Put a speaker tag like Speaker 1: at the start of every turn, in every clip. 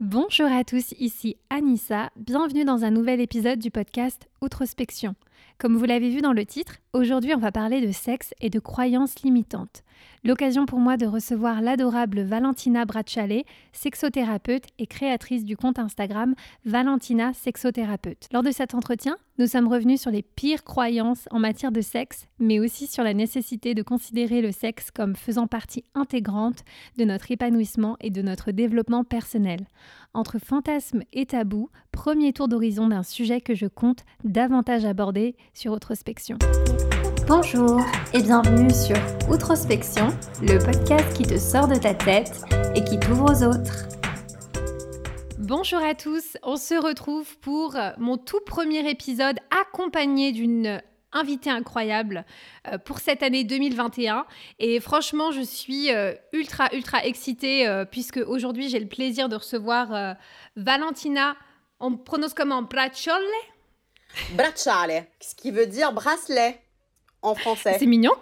Speaker 1: Bonjour à tous, ici Anissa, bienvenue dans un nouvel épisode du podcast Outrospection. Comme vous l'avez vu dans le titre, aujourd'hui on va parler de sexe et de croyances limitantes. L'occasion pour moi de recevoir l'adorable Valentina Bracciale, sexothérapeute et créatrice du compte Instagram Valentina Sexothérapeute. Lors de cet entretien, nous sommes revenus sur les pires croyances en matière de sexe, mais aussi sur la nécessité de considérer le sexe comme faisant partie intégrante de notre épanouissement et de notre développement personnel. Entre fantasmes et tabous, premier tour d'horizon d'un sujet que je compte davantage aborder sur Outrospection. Bonjour et bienvenue sur Outrospection, le podcast qui te sort de ta tête et qui t'ouvre aux autres. Bonjour à tous, on se retrouve pour mon tout premier épisode accompagné d'une invitée incroyable euh, pour cette année 2021 et franchement je suis euh, ultra ultra excitée euh, puisque aujourd'hui j'ai le plaisir de recevoir Valentina, on prononce comment? Bracciole?
Speaker 2: Bracciale, ce qui veut dire bracelet en français.
Speaker 1: C'est mignon,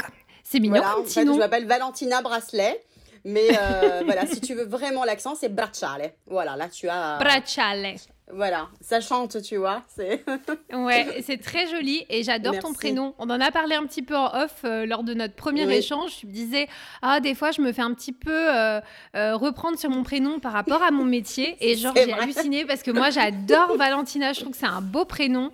Speaker 1: c'est mignon
Speaker 2: voilà, en fait, Je m'appelle Valentina Bracelet. Mais euh, voilà, si tu veux vraiment l'accent, c'est bracciale. Voilà, là tu as.
Speaker 1: Bracciale.
Speaker 2: Voilà, ça chante, tu vois. C'est.
Speaker 1: ouais, c'est très joli et j'adore ton prénom. On en a parlé un petit peu en off euh, lors de notre premier échange. Tu me disais, ah, des fois, je me fais un petit peu euh, reprendre sur mon prénom par rapport à mon métier. Et genre, j'ai halluciné parce que moi, j'adore Valentina. Je trouve que c'est un beau prénom.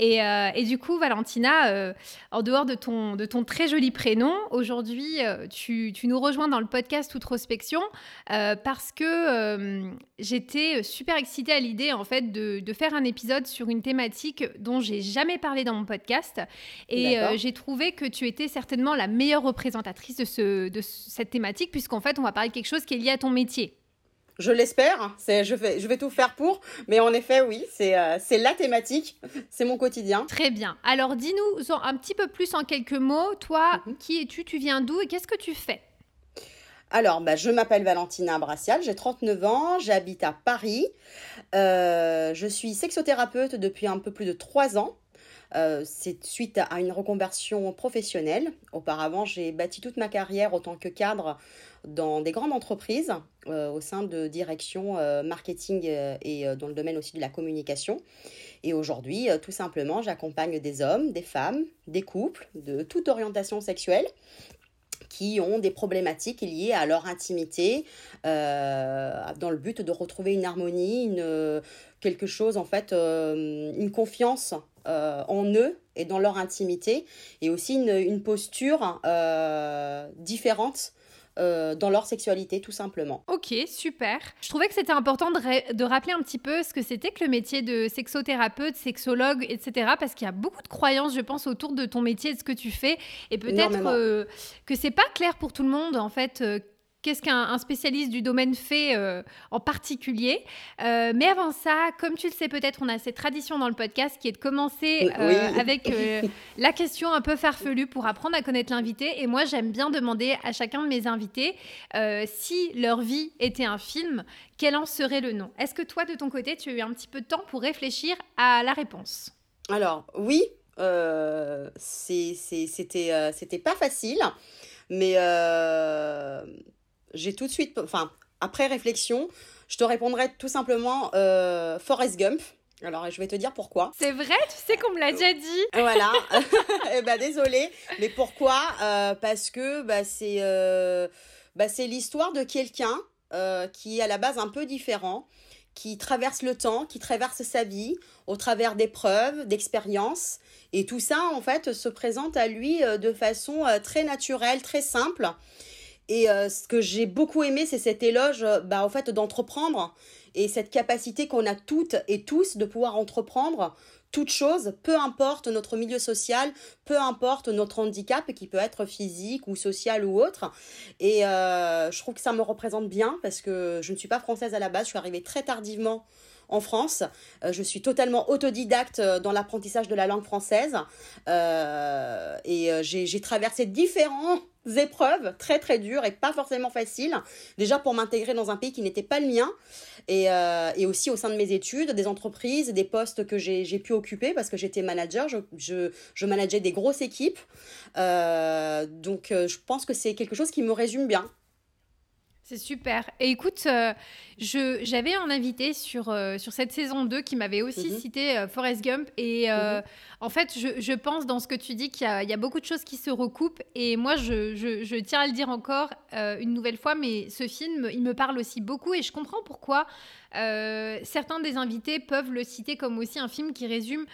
Speaker 1: Euh, et, du coup, Valentina, euh, en dehors de ton, de ton très joli prénom, aujourd'hui, euh, tu, tu, nous rejoins dans le podcast Outrospection parce que j'étais super excitée à l'idée, en fait, de, de, faire un épisode sur une thématique dont j'ai jamais parlé dans mon podcast. Et j'ai trouvé que tu étais certainement la meilleure représentatrice de, ce, de cette thématique, puisqu'en fait, on va parler de quelque chose qui est lié à ton métier.
Speaker 2: Je l'espère, c'est, je, vais, je vais tout faire pour, mais en effet, oui, c'est, euh, c'est la thématique, c'est mon quotidien.
Speaker 1: Très bien. Alors, dis-nous un petit peu plus en quelques mots, toi, mhm. qui es-tu, tu viens d'où et qu'est-ce que tu fais?
Speaker 2: Alors, bah, je m'appelle Valentina Brassial, j'ai 39 ans, j'habite à Paris. Euh, je suis sexothérapeute depuis un peu plus de 3 ans. Euh, c'est suite à une reconversion professionnelle. Auparavant, j'ai bâti toute ma carrière en tant que cadre dans des grandes entreprises euh, au sein de directions euh, marketing et dans le domaine aussi de la communication. Et aujourd'hui, tout simplement, j'accompagne des hommes, des femmes, des couples de toute orientation sexuelle qui ont des problématiques liées à leur intimité dans le but de retrouver une harmonie, quelque chose en fait, une confiance en eux et dans leur intimité et aussi une, une posture différente euh, dans leur sexualité, tout simplement.
Speaker 1: Ok, super. Je trouvais que c'était important de, de, rappeler un petit peu ce que c'était que le métier de sexothérapeute, sexologue, etc. Parce qu'il y a beaucoup de croyances, je pense, autour de ton métier, de ce que tu fais. Et peut-être euh, que c'est pas clair pour tout le monde, en fait. Euh, qu'est-ce qu'un spécialiste du domaine fait euh, en particulier. Euh, mais avant ça, comme tu le sais peut-être, on a cette tradition dans le podcast qui est de commencer euh, avec la question un peu farfelue pour apprendre à connaître l'invité. Et moi, j'aime bien demander à chacun de mes invités si leur vie était un film, quel en serait le nom? Est-ce que toi, de ton côté, tu as eu un petit peu de temps pour réfléchir à la réponse?
Speaker 2: Alors, oui, c'était c'était pas facile, mais j'ai tout de suite, enfin, après réflexion, je te répondrai tout simplement euh, Forrest Gump. Alors, je vais te dire pourquoi.
Speaker 1: C'est vrai, tu sais qu'on me l'a déjà dit.
Speaker 2: Voilà. eh ben, désolée. Mais pourquoi? Euh, Parce que bah, c'est euh, bah, l'histoire de quelqu'un euh, qui est à la base un peu différent, qui traverse le temps, qui traverse sa vie au travers d'épreuves, d'expériences. Et tout ça, en fait, se présente à lui de façon très naturelle, très simple. Et euh, ce que j'ai beaucoup aimé, c'est cet éloge euh, bah, en fait, d'entreprendre et cette capacité qu'on a toutes et tous de pouvoir entreprendre toute chose, peu importe notre milieu social, peu importe notre handicap qui peut être physique ou social ou autre. Et euh, je trouve que ça me représente bien parce que je ne suis pas française à la base, je suis arrivée très tardivement en France. Je suis totalement autodidacte dans l'apprentissage de la langue française et j'ai traversé différents épreuves très très dures et pas forcément faciles. Déjà pour m'intégrer dans un pays qui n'était pas le mien et, et, aussi au sein de mes études, des entreprises, des postes que j'ai pu occuper parce que j'étais manager, je, je, je, manageais des grosses équipes. donc je pense que c'est quelque chose qui me résume bien.
Speaker 1: C'est super. Et écoute, euh, j'avais un invité sur, euh, sur cette saison 2 qui m'avait aussi mhm. cité euh, Forrest Gump. Et mhm. en fait, je, je, pense dans ce que tu dis qu'il y, y, a beaucoup de choses qui se recoupent. Et moi, je, je, je tiens à le dire encore une nouvelle fois, mais ce film, il me parle aussi beaucoup. Et je comprends pourquoi certains des invités peuvent le citer comme aussi un film qui résume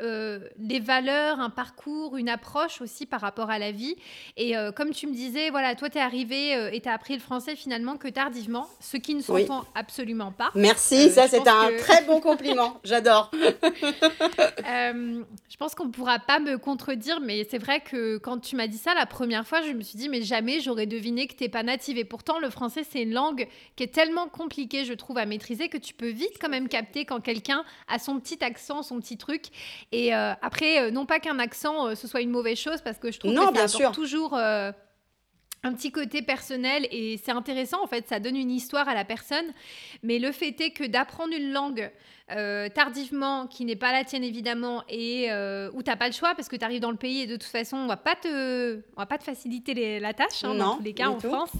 Speaker 1: euh, des valeurs, un parcours, une approche aussi par rapport à la vie. Et euh, comme tu me disais, voilà, toi, tu es arrivé euh, et tu as appris le français finalement que tardivement, ce qui ne s'entend absolument pas.
Speaker 2: Merci, ça c'est un très bon compliment, j'adore.
Speaker 1: je pense qu'on ne pourra pas me contredire, mais c'est vrai que quand tu m'as dit ça la première fois, je me suis dit, mais jamais j'aurais deviné que tu n'es pas native. Et pourtant, le français, c'est une langue qui est tellement compliquée, je trouve, à maîtriser que tu peux vite quand même capter quand quelqu'un a son petit accent, son petit truc. Et euh, après, euh, non pas qu'un accent euh, ce soit une mauvaise chose, parce que je trouve que ça apporte toujours un petit côté personnel et c'est intéressant en fait, ça donne une histoire à la personne. Mais le fait est que d'apprendre une langue tardivement, qui n'est pas la tienne évidemment, et où tu n'as pas le choix parce que tu arrives dans le pays et de toute façon on va pas te, on va pas te faciliter la tâche hein, dans tous les cas en France.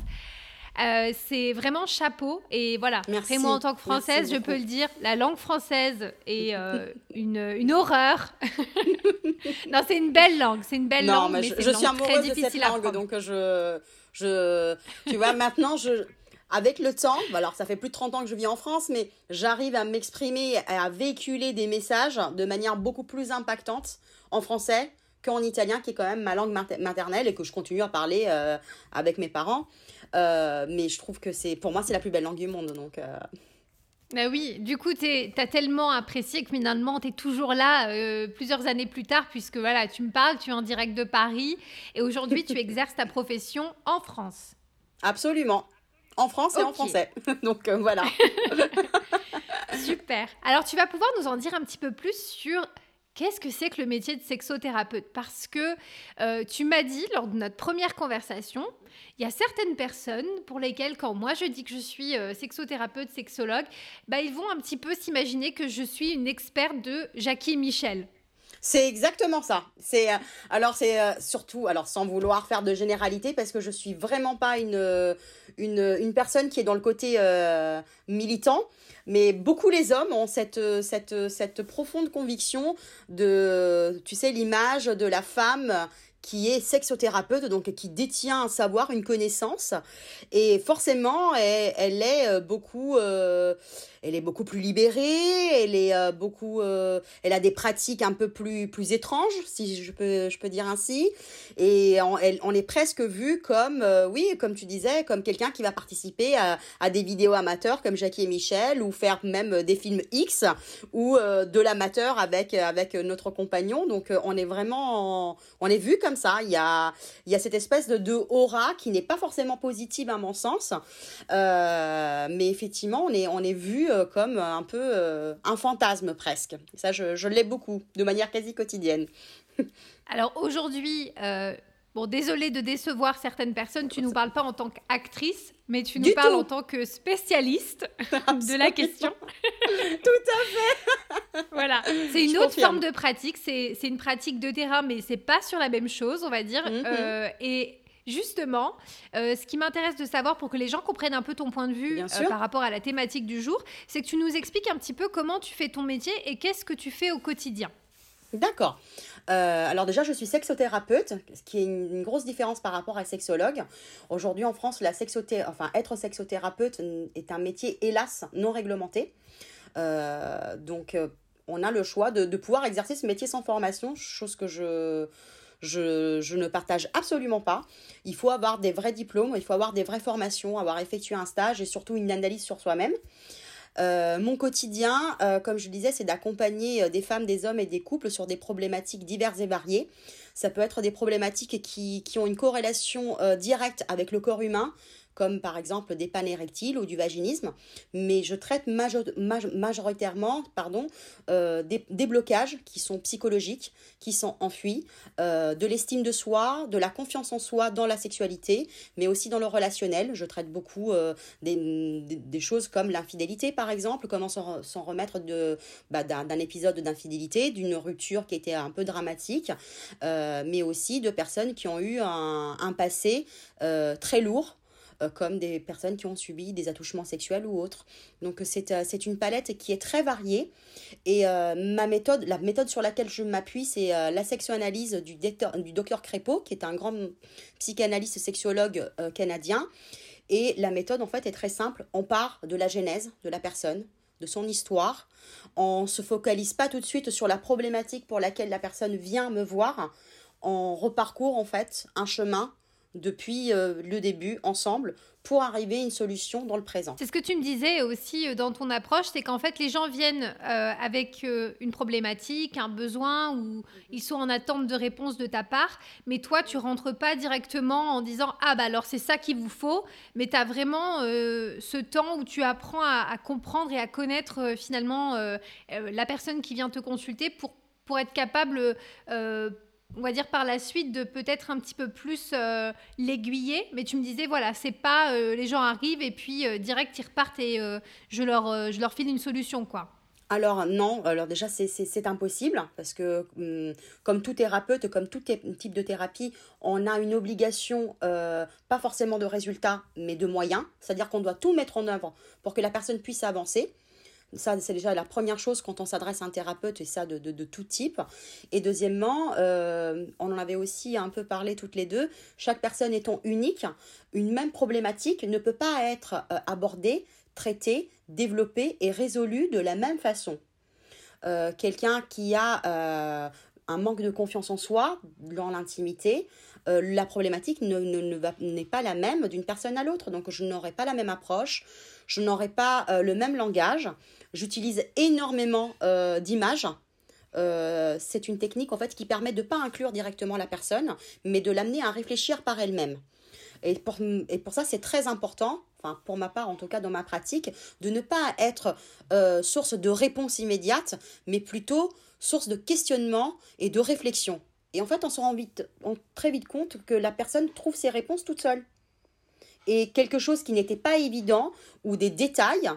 Speaker 1: Euh, c'est vraiment chapeau. Et voilà, Merci. moi, en tant que Française, je peux le dire, la langue française est euh, une, une, horreur. non, c'est une belle langue. C'est une belle langue. Mais, je, suis amoureuse de cette langue,
Speaker 2: donc je, je, tu vois, maintenant, je, avec le temps, alors ça fait plus de 30 ans que je vis en France, mais j'arrive à m'exprimer, à véhiculer des messages de manière beaucoup plus impactante en français qu'en italien, qui est quand même ma langue maternelle et que je continue à parler euh, avec mes parents. Euh, mais je trouve que c'est, pour moi, c'est la plus belle langue du monde. Donc. Euh.
Speaker 1: Bah oui, du coup, tu as tellement apprécié que finalement, tu es toujours là euh, plusieurs années plus tard, puisque voilà, tu me parles, tu es en direct de Paris, et aujourd'hui, tu exerces ta profession en France.
Speaker 2: Absolument. En France et en français. Donc voilà.
Speaker 1: Super. Alors, tu vas pouvoir nous en dire un petit peu plus sur Qu'est-ce que c'est que le métier de sexothérapeute? Parce que euh, tu m'as dit lors de notre première conversation, il y a certaines personnes pour lesquelles, quand moi je dis que je suis euh, sexothérapeute, sexologue, bah, ils vont un petit peu s'imaginer que je suis une experte de Jackie Michel.
Speaker 2: C'est exactement ça. C'est euh, alors c'est surtout alors sans vouloir faire de généralité parce que je suis vraiment pas une une, une personne qui est dans le côté militant. Mais beaucoup les hommes ont cette, cette, cette profonde conviction de, tu sais, l'image de la femme qui est sexothérapeute, donc qui détient un savoir, une connaissance. Et forcément, elle, est beaucoup... Euh, elle est beaucoup plus libérée, elle est euh, beaucoup, euh, elle a des pratiques un peu plus plus étranges, si je peux je peux dire ainsi, et on, elle, est presque vu comme, euh, oui, comme tu disais, comme quelqu'un qui va participer à, à, des vidéos amateurs comme Jackie et Michel, ou faire même des films X, ou de l'amateur avec avec notre compagnon. Donc on est vraiment, on est vu comme ça. Il y a il y a cette espèce de, de aura qui n'est pas forcément positive à mon sens, mais effectivement on est on est vu comme un peu euh, un fantasme presque. Ça, je, je l'ai beaucoup, de manière quasi quotidienne.
Speaker 1: Alors aujourd'hui, euh, bon, désolé de décevoir certaines personnes, tu ne nous parles pas en tant qu'actrice, mais tu nous parles en tant que spécialiste de la question.
Speaker 2: Tout à
Speaker 1: fait. voilà, c'est une autre forme de pratique, c'est une pratique de terrain, mais c'est pas sur la même chose, on va dire. Mm-hmm. et Justement, euh, ce qui m'intéresse de savoir pour que les gens comprennent un peu ton point de vue euh, par rapport à la thématique du jour, c'est que tu nous expliques un petit peu comment tu fais ton métier et qu'est-ce que tu fais au quotidien.
Speaker 2: D'accord. Euh, alors déjà, je suis sexothérapeute, ce qui est une, grosse différence par rapport à sexologue. Aujourd'hui en France, la sexothé enfin, être sexothérapeute est un métier, hélas, non réglementé. donc, on a le choix de, de pouvoir exercer ce métier sans formation, chose que je je, ne partage absolument pas. Il faut avoir des vrais diplômes, il faut avoir des vraies formations, avoir effectué un stage et surtout une analyse sur soi-même. Euh, mon quotidien, euh, comme je disais, c'est d'accompagner euh, des femmes, des hommes et des couples sur des problématiques diverses et variées. Ça peut être des problématiques qui ont une corrélation directe avec le corps humain, comme par exemple des pannes érectiles ou du vaginisme, mais je traite majoritairement pardon, euh, des, blocages qui sont psychologiques, qui sont enfuis, euh, de l'estime de soi, de la confiance en soi dans la sexualité, mais aussi dans le relationnel. Je traite beaucoup euh, des, choses comme l'infidélité, par exemple, comment s'en remettre de, bah, d'un épisode d'infidélité, d'une rupture qui était un peu dramatique, mais aussi de personnes qui ont eu un, un passé très lourd comme des personnes qui ont subi des attouchements sexuels ou autres. Donc c'est une palette qui est très variée. Et ma méthode, la méthode sur laquelle je m'appuie, c'est la sexoanalyse du, du docteur Crépeau, qui est un grand psychanalyste sexologue canadien. Et la méthode, en fait, est très simple. On part de la genèse de la personne, de son histoire. On ne se focalise pas tout de suite sur la problématique pour laquelle la personne vient me voir. On reparcourt, en fait, un chemin depuis euh, le début ensemble pour arriver à une solution dans le présent.
Speaker 1: C'est ce que tu me disais aussi euh, dans ton approche, c'est qu'en fait les gens viennent euh, avec une problématique, un besoin ou ils sont en attente de réponse de ta part, mais toi tu rentres pas directement en disant ah bah alors c'est ça qu'il vous faut, mais tu as vraiment ce temps où tu apprends à, à comprendre et à connaître finalement la personne qui vient te consulter pour, pour être capable on va dire par la suite de peut-être un petit peu plus euh, l'aiguiller mais tu me disais voilà c'est pas euh, les gens arrivent et puis euh, direct ils repartent et je leur je leur file une solution quoi
Speaker 2: alors non, alors déjà c'est impossible parce que hum, comme tout thérapeute, comme tout type de thérapie, on a une obligation, pas forcément de résultats, mais de moyens. C'est-à-dire qu'on doit tout mettre en œuvre pour que la personne puisse avancer. Ça, c'est déjà la première chose quand on s'adresse à un thérapeute, et ça de, tout type. Et deuxièmement, euh, on en avait aussi un peu parlé toutes les deux, chaque personne étant unique, une même problématique ne peut pas être euh, abordée, traitée, développée et résolue de la même façon. Euh, quelqu'un qui a un manque de confiance en soi dans l'intimité, la problématique n'est ne, ne, pas la même d'une personne à l'autre. Donc je n'aurai pas la même approche, je n'aurai pas le même langage. J'utilise énormément euh, d'images. Euh, c'est une technique en fait qui permet de ne pas inclure directement la personne, mais de l'amener à réfléchir par elle-même. Et pour, ça, c'est très important, pour ma part en tout cas dans ma pratique, de ne pas être euh, source de réponse immédiate, mais plutôt source de questionnement et de réflexion. Et en fait, on se rend vite, très vite compte que la personne trouve ses réponses toute seule. Et quelque chose qui n'était pas évident, ou des détails,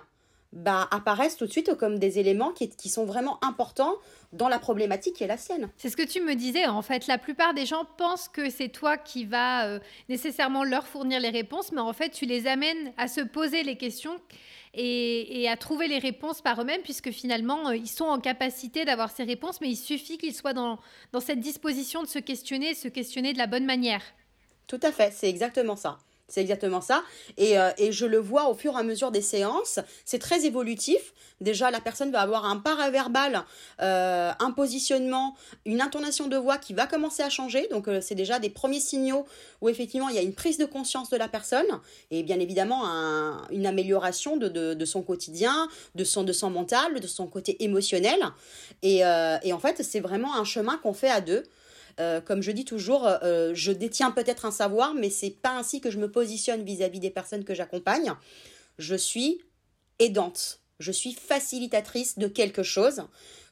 Speaker 2: bah, apparaissent tout de suite comme des éléments qui, qui sont vraiment importants dans la problématique qui est la sienne.
Speaker 1: C'est ce que tu me disais, en fait, la plupart des gens pensent que c'est toi qui vas euh, nécessairement leur fournir les réponses, mais en fait, tu les amènes à se poser les questions et, à trouver les réponses par eux-mêmes, puisque finalement, euh, ils sont en capacité d'avoir ces réponses, mais il suffit qu'ils soient dans, dans cette disposition de se questionner, se questionner de la bonne manière.
Speaker 2: Tout à fait, c'est exactement ça. C'est exactement ça. Et, euh, et, je le vois au fur et à mesure des séances. C'est très évolutif. Déjà, la personne va avoir un paraverbal, euh, un positionnement, une intonation de voix qui va commencer à changer. Donc, euh, c'est déjà des premiers signaux où effectivement il y a une prise de conscience de la personne et bien évidemment un, une amélioration de, de, de, son quotidien, de son, de son mental, de son côté émotionnel. Et, et en fait, c'est vraiment un chemin qu'on fait à deux. Euh, comme je dis toujours, euh, euh, je détiens peut-être un savoir, mais c'est pas ainsi que je me positionne vis-à-vis des personnes que j'accompagne. Je suis aidante, je suis facilitatrice de quelque chose,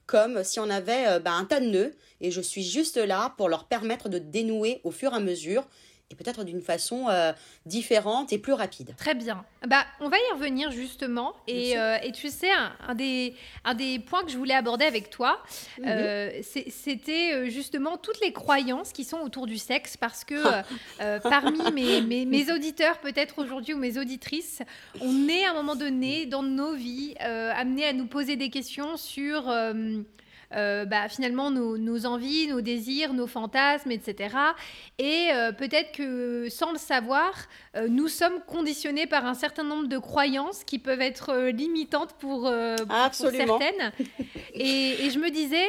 Speaker 2: comme si on avait bah, un tas de nœuds, et je suis juste là pour leur permettre de dénouer au fur et à mesure et peut-être d'une façon euh, différente et plus rapide.
Speaker 1: Très bien. Bah, on va y revenir justement. Et, euh, et tu sais, un, des, un des points que je voulais aborder avec toi, mhm. euh, c'était justement toutes les croyances qui sont autour du sexe. Parce que parmi mes, mes, mes, auditeurs, peut-être aujourd'hui, ou mes auditrices, on est à un moment donné dans nos vies amenés à nous poser des questions sur euh, bah, finalement nos, envies, nos désirs, nos fantasmes, etc. Et euh, peut-être que sans le savoir, euh, nous sommes conditionnés par un certain nombre de croyances qui peuvent être limitantes pour, certaines. Et, et, je me disais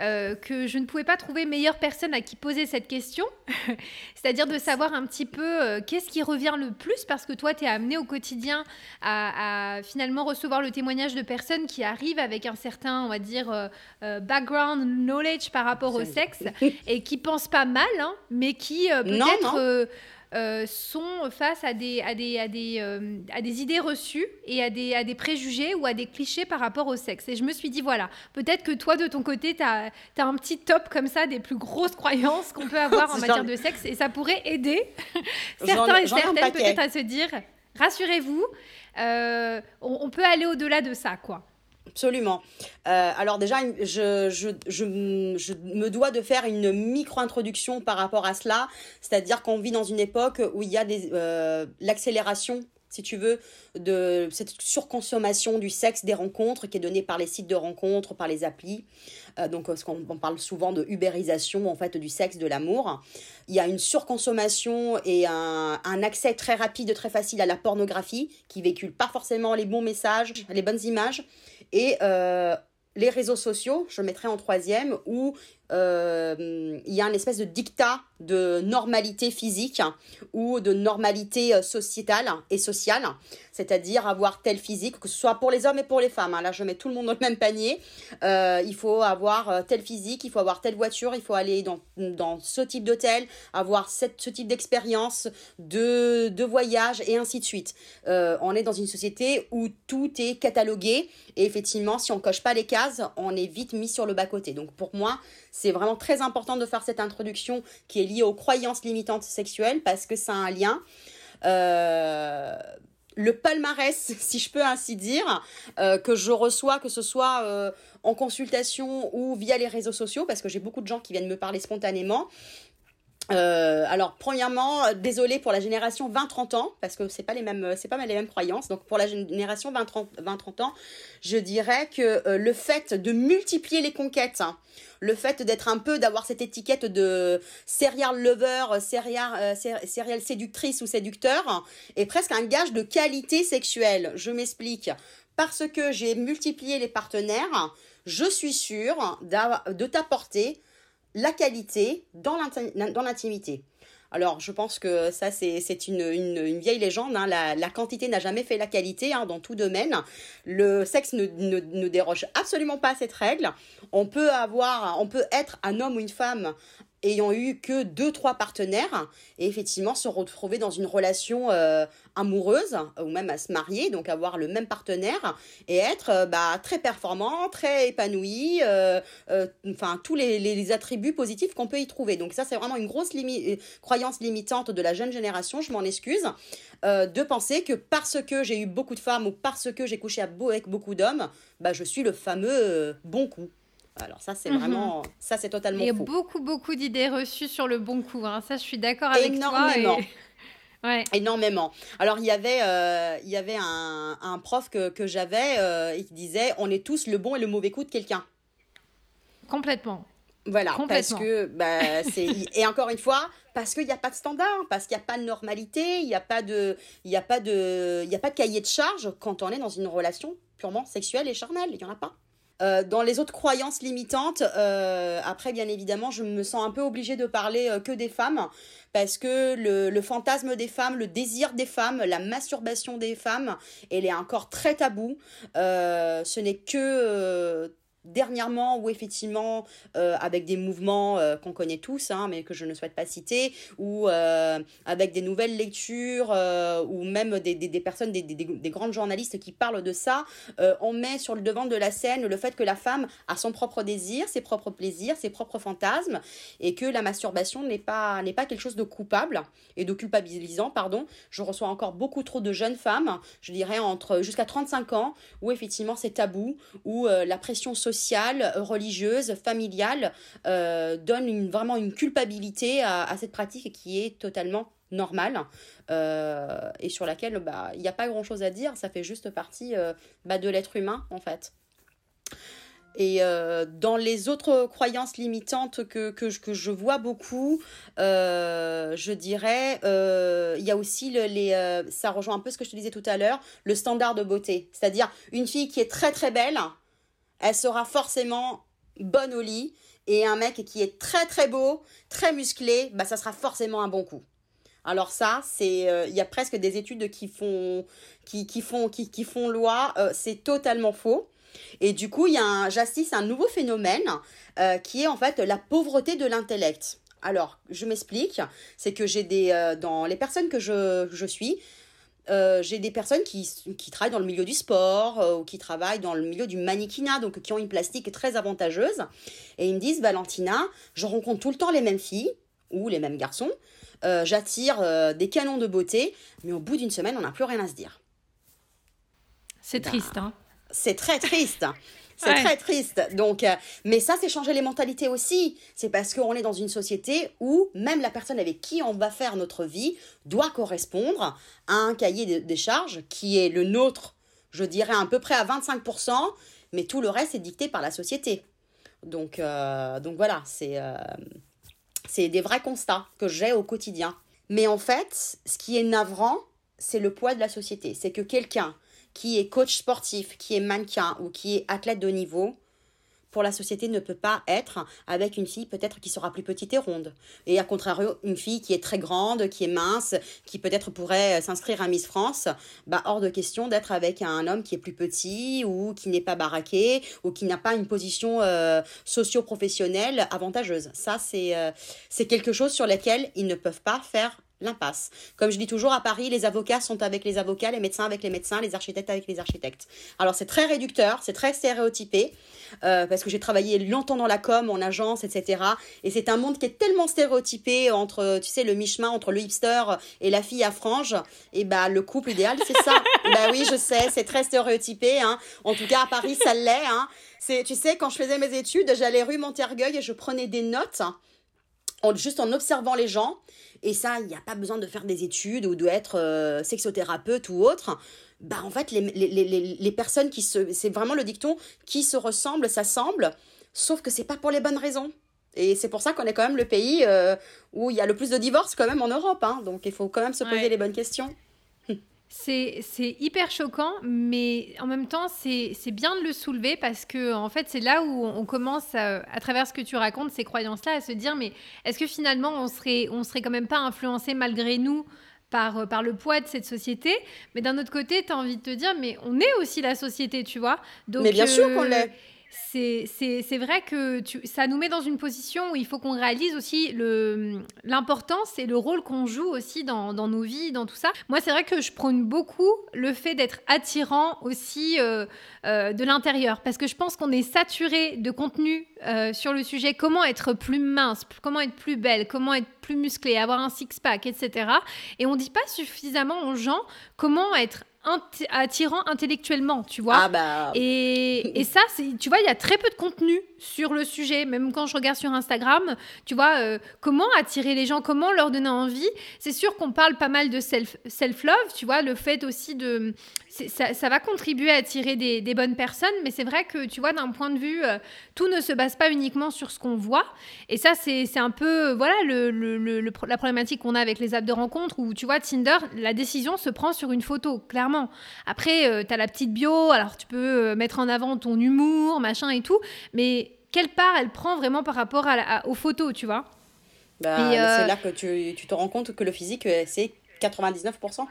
Speaker 1: euh, que je ne pouvais pas trouver meilleure personne à qui poser cette question, c'est-à-dire de savoir un petit peu euh, qu'est-ce qui revient le plus, parce que toi, tu es amené au quotidien à, finalement recevoir le témoignage de personnes qui arrivent avec un certain, on va dire, euh, background knowledge par rapport au sexe, et qui pensent pas mal, hein, mais qui peut-être euh, sont face à des, à des, à des, euh, à des idées reçues et à des, à des préjugés ou à des clichés par rapport au sexe. Et je me suis dit, voilà, peut-être que toi, de ton côté, tu as, as, un petit top comme ça des plus grosses croyances qu'on peut avoir en matière de sexe et ça pourrait aider certains et certaines peut-être à se dire, rassurez-vous, euh, on, on peut aller au-delà de ça, quoi.
Speaker 2: Absolument. Euh, alors déjà, je, je, je, me dois de faire une micro-introduction par rapport à cela, c'est-à-dire qu'on vit dans une époque où il y a euh, l'accélération si tu veux, de cette surconsommation du sexe des rencontres qui est donnée par les sites de rencontres, par les applis. Euh, donc, parce qu'on parle souvent de ubérisation, en fait, du sexe, de l'amour. Il y a une surconsommation et un, un, accès très rapide, très facile à la pornographie qui véhicule pas forcément les bons messages, les bonnes images. Et euh, les réseaux sociaux, je mettrai en troisième, où euh, il y a une espèce de dictat de normalité physique ou de normalité euh, sociétale et sociale, c'est-à-dire avoir tel physique, que ce soit pour les hommes et pour les femmes. Hein. Là, je mets tout le monde dans le même panier. Euh, il faut avoir tel physique, il faut avoir telle voiture, il faut aller dans, dans ce type d'hôtel, avoir cette, ce type d'expérience, de, de voyage et ainsi de suite. on est dans une société où tout est catalogué et effectivement, si on coche pas les cases, on est vite mis sur le bas-côté. Donc pour moi, c'est vraiment très important de faire cette introduction qui est liée aux croyances limitantes sexuelles parce que ça a un lien. Euh, le palmarès, si je peux ainsi dire, euh, que je reçois, que ce soit euh, en consultation ou via les réseaux sociaux, parce que j'ai beaucoup de gens qui viennent me parler spontanément, euh, alors premièrement, euh, désolé pour la génération 20-30 ans parce que c'est pas les euh, pas les mêmes croyances. Donc pour la génération 20-30 ans, je dirais que le fait de multiplier les conquêtes, hein, le fait d'être un peu d'avoir cette étiquette de serial lover, serial, serial séductrice ou séducteur est presque un gage de qualité sexuelle. Je m'explique. Parce que j'ai multiplié les partenaires, je suis sûre de t'apporter la qualité dans l'intimité. Alors, je pense que ça, c'est une, une, vieille légende. Hein. La, quantité n'a jamais fait la qualité hein, dans tout domaine. Le sexe ne, ne, ne, déroge absolument pas à cette règle. On peut avoir, on peut être un homme ou une femme ayant eu que deux, trois partenaires et effectivement se retrouver dans une relation euh, amoureuse ou même à se marier, donc avoir le même partenaire et être euh, bah, très performant, très épanoui, euh, enfin tous les, les, attributs positifs qu'on peut y trouver. Donc ça c'est vraiment une grosse croyance limitante de la jeune génération, je m'en excuse, de penser que parce que j'ai eu beaucoup de femmes ou parce que j'ai couché avec beaucoup d'hommes, bah, je suis le fameux bon coup. Alors ça, c'est mhm. vraiment, ça c'est totalement faux.
Speaker 1: Il y a beaucoup, beaucoup d'idées reçues sur le bon coup. Hein. Ça, je suis d'accord avec
Speaker 2: Énormément.
Speaker 1: toi.
Speaker 2: Ouais. Énormément. Alors il y avait, euh, il y avait un, un prof que, que j'avais, euh, qui disait, on est tous le bon et le mauvais coup de quelqu'un.
Speaker 1: Complètement.
Speaker 2: Voilà, parce que bah, c'est et encore une fois parce qu'il n'y a pas de standard, parce qu'il n'y a pas de normalité, il n'y a pas de, il y a pas de, il y a pas de cahier de charge quand on est dans une relation purement sexuelle et charnelle, il y en a pas. Euh, dans les autres croyances limitantes, euh, après bien évidemment, je me sens un peu obligée de parler euh, que des femmes parce que le, le, fantasme des femmes, le désir des femmes, la masturbation des femmes, elle est encore très tabou. ce n'est que dernièrement où effectivement euh, avec des mouvements euh, qu'on connaît tous hein, mais que je ne souhaite pas citer ou euh, avec des nouvelles lectures ou même des, personnes des, grandes journalistes qui parlent de ça on met sur le devant de la scène le fait que la femme a son propre désir ses propres plaisirs ses propres fantasmes et que la masturbation n'est pas n'est pas quelque chose de coupable et de culpabilisant pardon. Je reçois encore beaucoup trop de jeunes femmes je dirais entre jusqu'à 35 ans où effectivement c'est tabou où la pression sociale religieuse, familiale, euh, donne vraiment une culpabilité à, cette pratique qui est totalement normale euh, et sur laquelle bah, il n'y a pas grand chose à dire, ça fait juste partie euh, bah, de l'être humain en fait. Et dans les autres croyances limitantes que, je vois beaucoup, je dirais, il y a aussi le, les, ça rejoint un peu ce que je te disais tout à l'heure, le standard de beauté. C'est-à-dire une fille qui est très très belle, elle sera forcément bonne au lit. Et un mec qui est très très beau, très musclé, bah ça sera forcément un bon coup. Alors ça, c'est, euh, il y a presque des études qui font, qui, qui font, qui, qui font loi. Euh, c'est totalement faux. Et du coup, il y a un, j'assiste un nouveau phénomène euh, qui est en fait la pauvreté de l'intellect. Alors, je m'explique. C'est que j'ai des, dans les personnes que je, je suis, euh, j'ai des personnes qui, qui, travaillent dans le milieu du sport euh, ou qui travaillent dans le milieu du mannequinat, donc qui ont une plastique très avantageuse. Et ils me disent, Valentina, je rencontre tout le temps les mêmes filles ou les mêmes garçons. Euh, j'attire des canons de beauté, mais au bout d'une semaine, on n'a plus rien à se dire.
Speaker 1: C'est bah, triste, hein
Speaker 2: c'est très triste. C'est très triste. Donc, euh, mais ça, c'est changer les mentalités aussi. C'est parce qu'on est dans une société où même la personne avec qui on va faire notre vie doit correspondre à un cahier des charges qui est le nôtre, je dirais à peu près à 25%, mais tout le reste est dicté par la société. Donc, euh, donc voilà, c'est euh, c'est des vrais constats que j'ai au quotidien. Mais en fait, ce qui est navrant, c'est le poids de la société. C'est que quelqu'un qui est coach sportif, qui est mannequin ou qui est athlète de haut niveau, pour la société ne peut pas être avec une fille peut-être qui sera plus petite et ronde. Et à contrario, une fille qui est très grande, qui est mince, qui peut-être pourrait s'inscrire à Miss France, bah hors de question d'être avec un homme qui est plus petit ou qui n'est pas baraqué ou qui n'a pas une position euh, socio-professionnelle avantageuse. Ça, c'est euh, c'est quelque chose sur lequel ils ne peuvent pas faire l'impasse. Comme je dis toujours, à Paris, les avocats sont avec les avocats, les médecins avec les médecins, les architectes avec les architectes. Alors c'est très réducteur, c'est très stéréotypé, euh, parce que j'ai travaillé longtemps dans la com, en agence, etc. Et c'est un monde qui est tellement stéréotypé entre, tu sais, le mi-chemin entre le hipster et la fille à frange. Et bah le couple idéal, c'est ça. bah oui, je sais, c'est très stéréotypé. Hein. En tout cas, à Paris, ça l'est. Hein. C'est, tu sais, quand je faisais mes études, j'allais rue Montergueil et je prenais des notes. juste en observant les gens et ça, il n'y a pas besoin de faire des études ou d'être euh, sexothérapeute ou autre. Bah, en fait, les, les, les, les personnes qui se. C'est vraiment le dicton qui se ressemblent, s'assemblent, sauf que c'est pas pour les bonnes raisons. Et c'est pour ça qu'on est quand même le pays euh, où il y a le plus de divorces quand même en Europe. Hein. Donc il faut quand même se poser les bonnes questions.
Speaker 1: C'est hyper choquant, mais en même temps, c'est bien de le soulever parce que, en fait, c'est là où on commence, à, travers ce que tu racontes, ces croyances-là, à se dire mais est-ce que finalement, on serait, on serait quand même pas influencé malgré nous par, par, le poids de cette société? Mais d'un autre côté, tu as envie de te dire, mais on est aussi la société, tu vois?
Speaker 2: Donc, mais bien sûr qu'on l'est
Speaker 1: c'est vrai que ça nous met dans une position où il faut qu'on réalise aussi l'importance et le rôle qu'on joue aussi dans, nos vies, dans tout ça. Moi, c'est vrai que je prône beaucoup le fait d'être attirant aussi euh, euh, de l'intérieur, parce que je pense qu'on est saturé de contenu euh, sur le sujet comment être plus mince, comment être plus belle, comment être plus musclée, avoir un six-pack, etc. Et on ne dit pas suffisamment aux gens comment être attirant intellectuellement, tu vois.
Speaker 2: Ah bah.
Speaker 1: Et, et ça, tu vois, il y a très peu de contenu sur le sujet. Même quand je regarde sur Instagram, tu vois, euh, comment attirer les gens, comment leur donner envie. C'est sûr qu'on parle pas mal de self-love, tu vois, le fait aussi de. Ça, va contribuer à attirer des, bonnes personnes, mais c'est vrai que, tu vois, d'un point de vue, euh, tout ne se base pas uniquement sur ce qu'on voit. Et ça, c'est un peu, voilà, le, le, la problématique qu'on a avec les apps de rencontre où, tu vois, Tinder, la décision se prend sur une photo, clairement. Après, euh, tu as la petite bio, alors tu peux mettre en avant ton humour, machin et tout, mais quelle part elle prend vraiment par rapport à, aux photos, tu vois?
Speaker 2: Bah, C'est euh, là que tu, tu, te rends compte que le physique, euh, c'est 99%.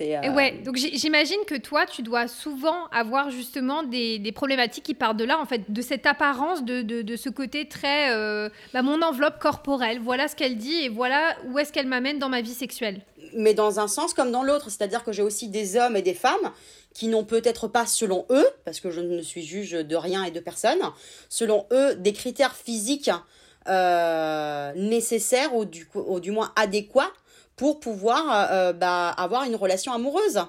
Speaker 1: Euh... Ouais, donc j'imagine que toi, tu dois souvent avoir justement des, des, problématiques qui partent de là, en fait, de cette apparence, de, de, de ce côté très. Euh, bah, mon enveloppe corporelle, voilà ce qu'elle dit et voilà où est-ce qu'elle m'amène dans ma vie sexuelle.
Speaker 2: Mais dans un sens comme dans l'autre, c'est-à-dire que j'ai aussi des hommes et des femmes qui n'ont peut-être pas, selon eux, parce que je ne suis juge de rien et de personne, selon eux, des critères physiques euh, nécessaires ou du, du moins adéquats pour pouvoir euh, bah, avoir une relation amoureuse.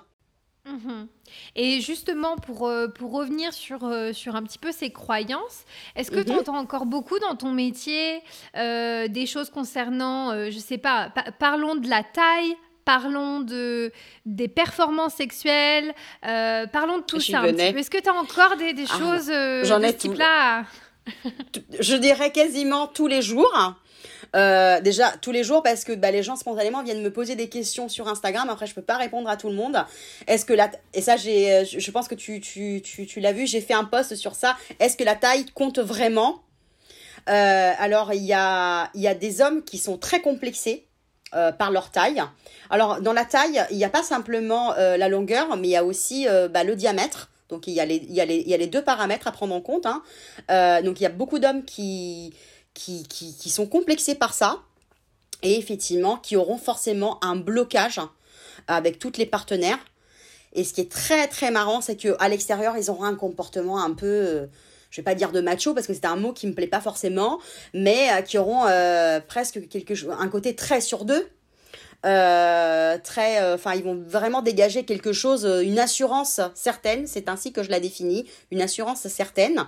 Speaker 1: Mhm. Et justement, pour, euh, pour revenir sur, sur un petit peu ces croyances, est-ce que mhm. tu entends encore beaucoup dans ton métier des choses concernant, je sais pas, parlons de la taille, parlons de, des performances sexuelles, euh, parlons de tout ça. Est-ce que tu as encore des, des ah, choses euh, de ce type-là
Speaker 2: Je dirais quasiment tous les jours. Euh, déjà tous les jours parce que bah, les gens spontanément viennent me poser des questions sur Instagram. Après, je peux pas répondre à tout le monde. Est-ce que la et ça j'ai, je pense que tu tu, tu, tu l'as vu, j'ai fait un post sur ça. Est-ce que la taille compte vraiment? Alors il y a il y a des hommes qui sont très complexés euh, par leur taille. Alors dans la taille, il n'y a pas simplement euh, la longueur, mais il y a aussi euh, bah, le diamètre. Donc il y, a les, deux paramètres à prendre en compte. Hein. donc il y a beaucoup d'hommes qui, qui, sont complexés par ça et effectivement qui auront forcément un blocage avec toutes les partenaires. Et ce qui est très très marrant, c'est qu'à l'extérieur, ils auront un comportement un peu je vais pas dire de macho parce que c'est un mot qui me plaît pas forcément, mais euh, qui auront euh, presque quelque un côté très sur deux. très, enfin, ils vont vraiment dégager quelque chose, une assurance certaine. C'est ainsi que je la définis, une assurance certaine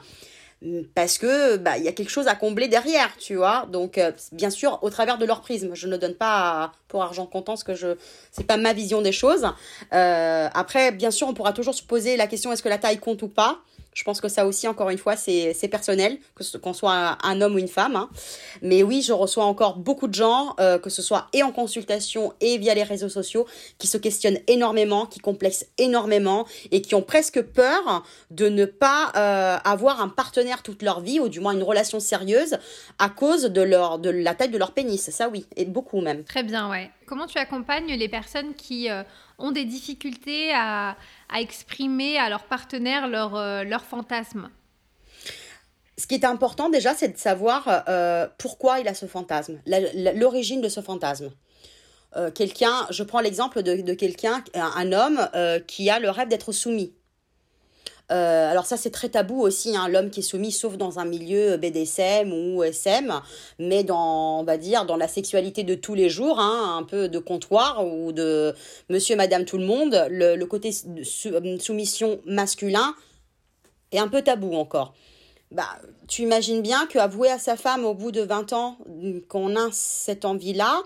Speaker 2: parce que bah il y a quelque chose à combler derrière, tu vois. Donc euh, bien sûr au travers de leur prisme, je ne donne pas pour argent comptant ce que je c'est pas ma vision des choses. Euh, après bien sûr on pourra toujours se poser la question est-ce que la taille compte ou pas? Je pense que ça aussi, encore une fois, c'est personnel, que qu'on soit un, homme ou une femme. Hein. Mais oui, je reçois encore beaucoup de gens, euh, que ce soit et en consultation et via les réseaux sociaux, qui se questionnent énormément, qui complexent énormément et qui ont presque peur de ne pas euh, avoir un partenaire toute leur vie, ou du moins une relation sérieuse, à cause de, leur, de la taille de leur pénis. Ça oui, et beaucoup même.
Speaker 1: Très bien, ouais. Comment tu accompagnes les personnes qui euh, ont des difficultés à, exprimer à leur partenaire leur, euh, leur fantasme
Speaker 2: ce qui est important déjà, c'est de savoir euh, pourquoi il a ce fantasme, l'origine de ce fantasme. quelqu'un, je prends l'exemple de, de quelqu'un, un, homme qui a le rêve d'être soumis. Euh, alors ça c'est très tabou aussi, hein, l'homme qui est soumis sauf dans un milieu BDSM ou SM, mais dans, on va dire, dans la sexualité de tous les jours, hein, un peu de comptoir ou de monsieur, madame, tout le monde, le, côté soumission masculin est un peu tabou encore. Bah, tu imagines bien qu'avouer à sa femme au bout de 20 ans qu'on a cette envie-là,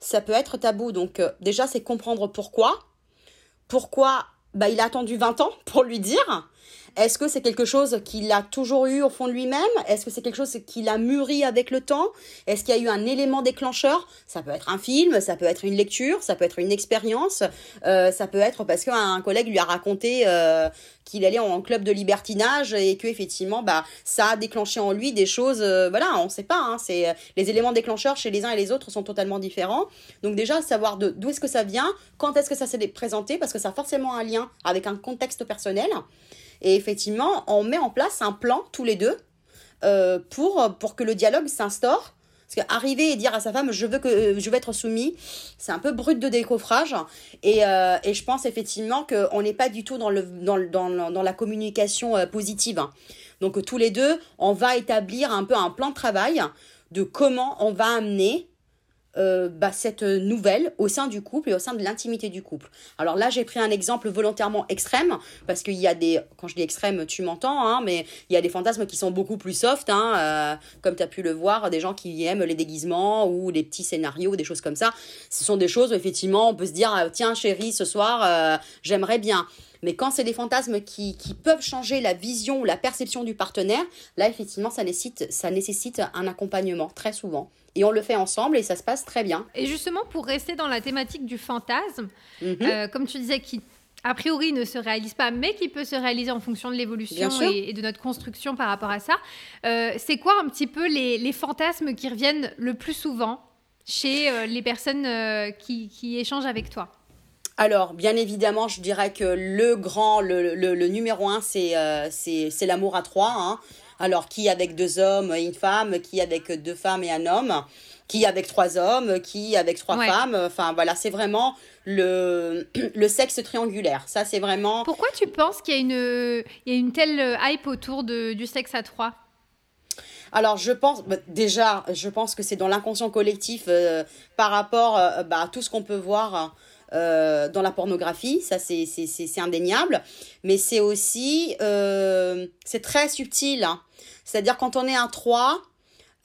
Speaker 2: ça peut être tabou. Donc euh, déjà, c'est comprendre pourquoi. Pourquoi bah, il a attendu 20 ans pour lui dire. Est-ce que c'est quelque chose qu'il a toujours eu au fond de lui-même? Est-ce que c'est quelque chose qu'il a mûri avec le temps? Est-ce qu'il y a eu un élément déclencheur? Ça peut être un film, ça peut être une lecture, ça peut être une expérience, euh, ça peut être parce qu'un collègue lui a raconté euh, qu'il allait en club de libertinage et que effectivement bah ça a déclenché en lui des choses euh, voilà on sait pas hein, c'est les éléments déclencheurs chez les uns et les autres sont totalement différents. Donc déjà savoir d'où est-ce que ça vient quand est-ce que ça s'est présenté parce que ça a forcément un lien avec un contexte personnel et effectivement, on met en place un plan tous les deux euh, pour, que le dialogue s'instaure. Parce qu'arriver et dire à sa femme je veux que je veux être soumis, c'est un peu brut de décoffrage. Et, euh, et je pense effectivement qu'on n'est pas du tout dans, la communication euh, positive. Donc tous les deux, on va établir un peu un plan de travail de comment on va amener euh, bah, cette nouvelle au sein du couple et au sein de l'intimité du couple. Alors là, j'ai pris un exemple volontairement extrême, parce qu'il y a des, quand je dis extrême, tu m'entends, hein, mais il y a des fantasmes qui sont beaucoup plus soft, hein, euh, comme tu as pu le voir, des gens qui aiment les déguisements ou les petits scénarios, des choses comme ça. Ce sont des choses où effectivement on peut se dire, ah, tiens chérie, ce soir, euh, j'aimerais bien. Mais quand c'est des fantasmes qui, peuvent changer la vision ou la perception du partenaire, là, effectivement, ça nécessite un accompagnement, très souvent. Et on le fait ensemble et ça se passe très bien.
Speaker 1: Et justement, pour rester dans la thématique du fantasme, mhm. euh, comme tu disais, qui a priori ne se réalise pas, mais qui peut se réaliser en fonction de l'évolution et, de notre construction par rapport à ça, euh, c'est quoi un petit peu les, les, fantasmes qui reviennent le plus souvent chez euh, les personnes qui, qui échangent avec toi?
Speaker 2: Alors, bien évidemment, je dirais que le grand, le, le, numéro un, c'est euh, l'amour à trois. Hein. Alors, qui avec deux hommes et une femme, qui avec deux femmes et un homme, qui avec trois hommes, qui avec trois femmes. Enfin, voilà, c'est vraiment le, le sexe triangulaire. Ça, c'est vraiment...
Speaker 1: Pourquoi tu penses qu'il y, a une, il y a une telle hype autour de, du sexe à trois?
Speaker 2: Alors je pense bah, déjà, je pense que c'est dans l'inconscient collectif euh, par rapport euh, bah, à tout ce qu'on peut voir euh, dans la pornographie, ça c'est indéniable, mais c'est aussi, euh, c'est très subtil. Hein. C'est-à-dire quand on est un 3,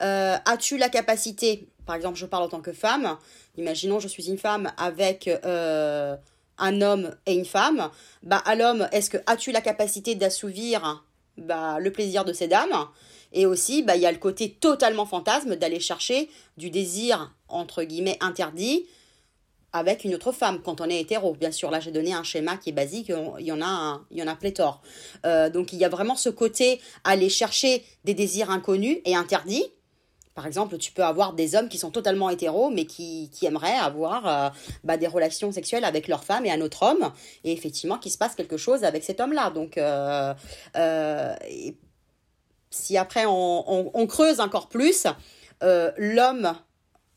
Speaker 2: euh, as-tu la capacité, par exemple je parle en tant que femme, imaginons je suis une femme avec un homme et une femme, bah à l'homme, est-ce que as-tu la capacité d'assouvir bah, le plaisir de ces dames? Et aussi, bah, il y a le côté totalement fantasme d'aller chercher du désir, entre guillemets, interdit, avec une autre femme quand on est hétéro. Bien sûr, là j'ai donné un schéma qui est basique, il y en a, il y en a pléthore. Euh, donc il y a vraiment ce côté aller chercher des désirs inconnus et interdits. Par exemple, tu peux avoir des hommes qui sont totalement hétéros, mais qui, qui aimeraient avoir euh, bah, des relations sexuelles avec leur femme et un autre homme, et effectivement qu'il se passe quelque chose avec cet homme-là. Donc, euh, si après on, creuse encore plus, l'homme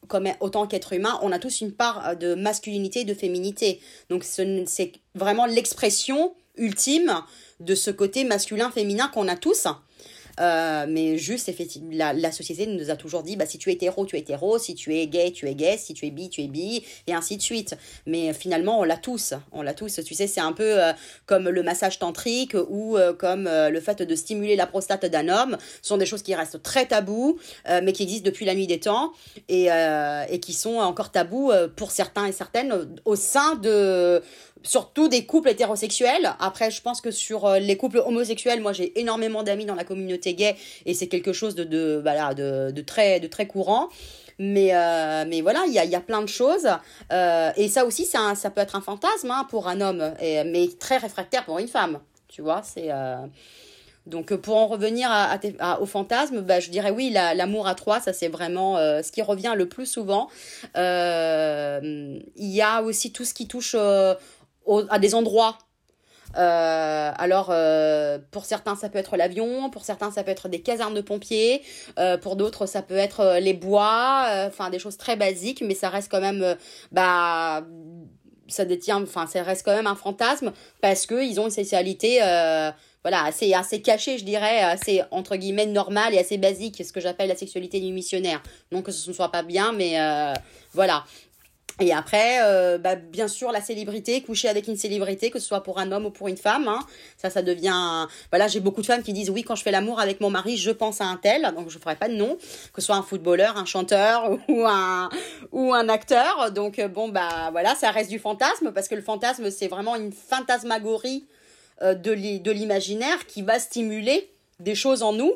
Speaker 2: comme autant qu'être humain, on a tous une part euh, de masculinité et de féminité. Donc c'est vraiment l'expression ultime de ce côté masculin-féminin qu'on a tous. Euh, mais juste, la, la, société nous a toujours dit, bah, si tu es hétéro, tu es hétéro, si tu es gay, tu es gay, si tu es bi, tu es bi, et ainsi de suite. Mais finalement, on l'a tous, on l'a tous. Tu sais, c'est un peu euh, comme le massage tantrique ou euh, comme le fait de stimuler la prostate d'un homme. Ce sont des choses qui restent très tabous, mais qui existent depuis la nuit des temps et, et qui sont encore tabous pour certains et certaines au sein de surtout des couples hétérosexuels. Après, je pense que sur euh, les couples homosexuels, moi j'ai énormément d'amis dans la communauté gay et c'est quelque chose de, de, très, courant. Mais, euh, voilà, il y a, plein de choses. Euh, et ça aussi, ça peut être un fantasme hein, pour un homme, mais très réfractaire pour une femme. Tu vois, c'est. Donc pour en revenir au fantasme, bah, je dirais oui, l'amour à trois, ça c'est vraiment ce qui revient le plus souvent. Il y a aussi tout ce qui touche à des endroits. Euh, alors, euh, pour certains, ça peut être l'avion, pour certains, ça peut être des casernes de pompiers, euh, pour d'autres, ça peut être les bois, enfin des choses très basiques, mais ça reste quand même, bah, ça détient, enfin, ça reste quand même un fantasme parce que ils ont une sexualité, voilà, assez, assez cachée, je dirais, assez entre guillemets normale et assez basique, ce que j'appelle la sexualité du missionnaire. Non que ce ne soit pas bien, mais voilà. Et après, euh, bah, bien sûr, la célébrité, coucher avec une célébrité, que ce soit pour un homme ou pour une femme, hein, ça, ça devient... Voilà, j'ai beaucoup de femmes qui disent, oui, quand je fais l'amour avec mon mari, je pense à un tel, donc je ne ferai pas de nom, que ce soit un footballeur, un chanteur ou un, ou un acteur. Donc, euh, bon, bah voilà, ça reste du fantasme, parce que le fantasme, c'est vraiment une fantasmagorie euh, de l'imaginaire qui va stimuler des choses en nous.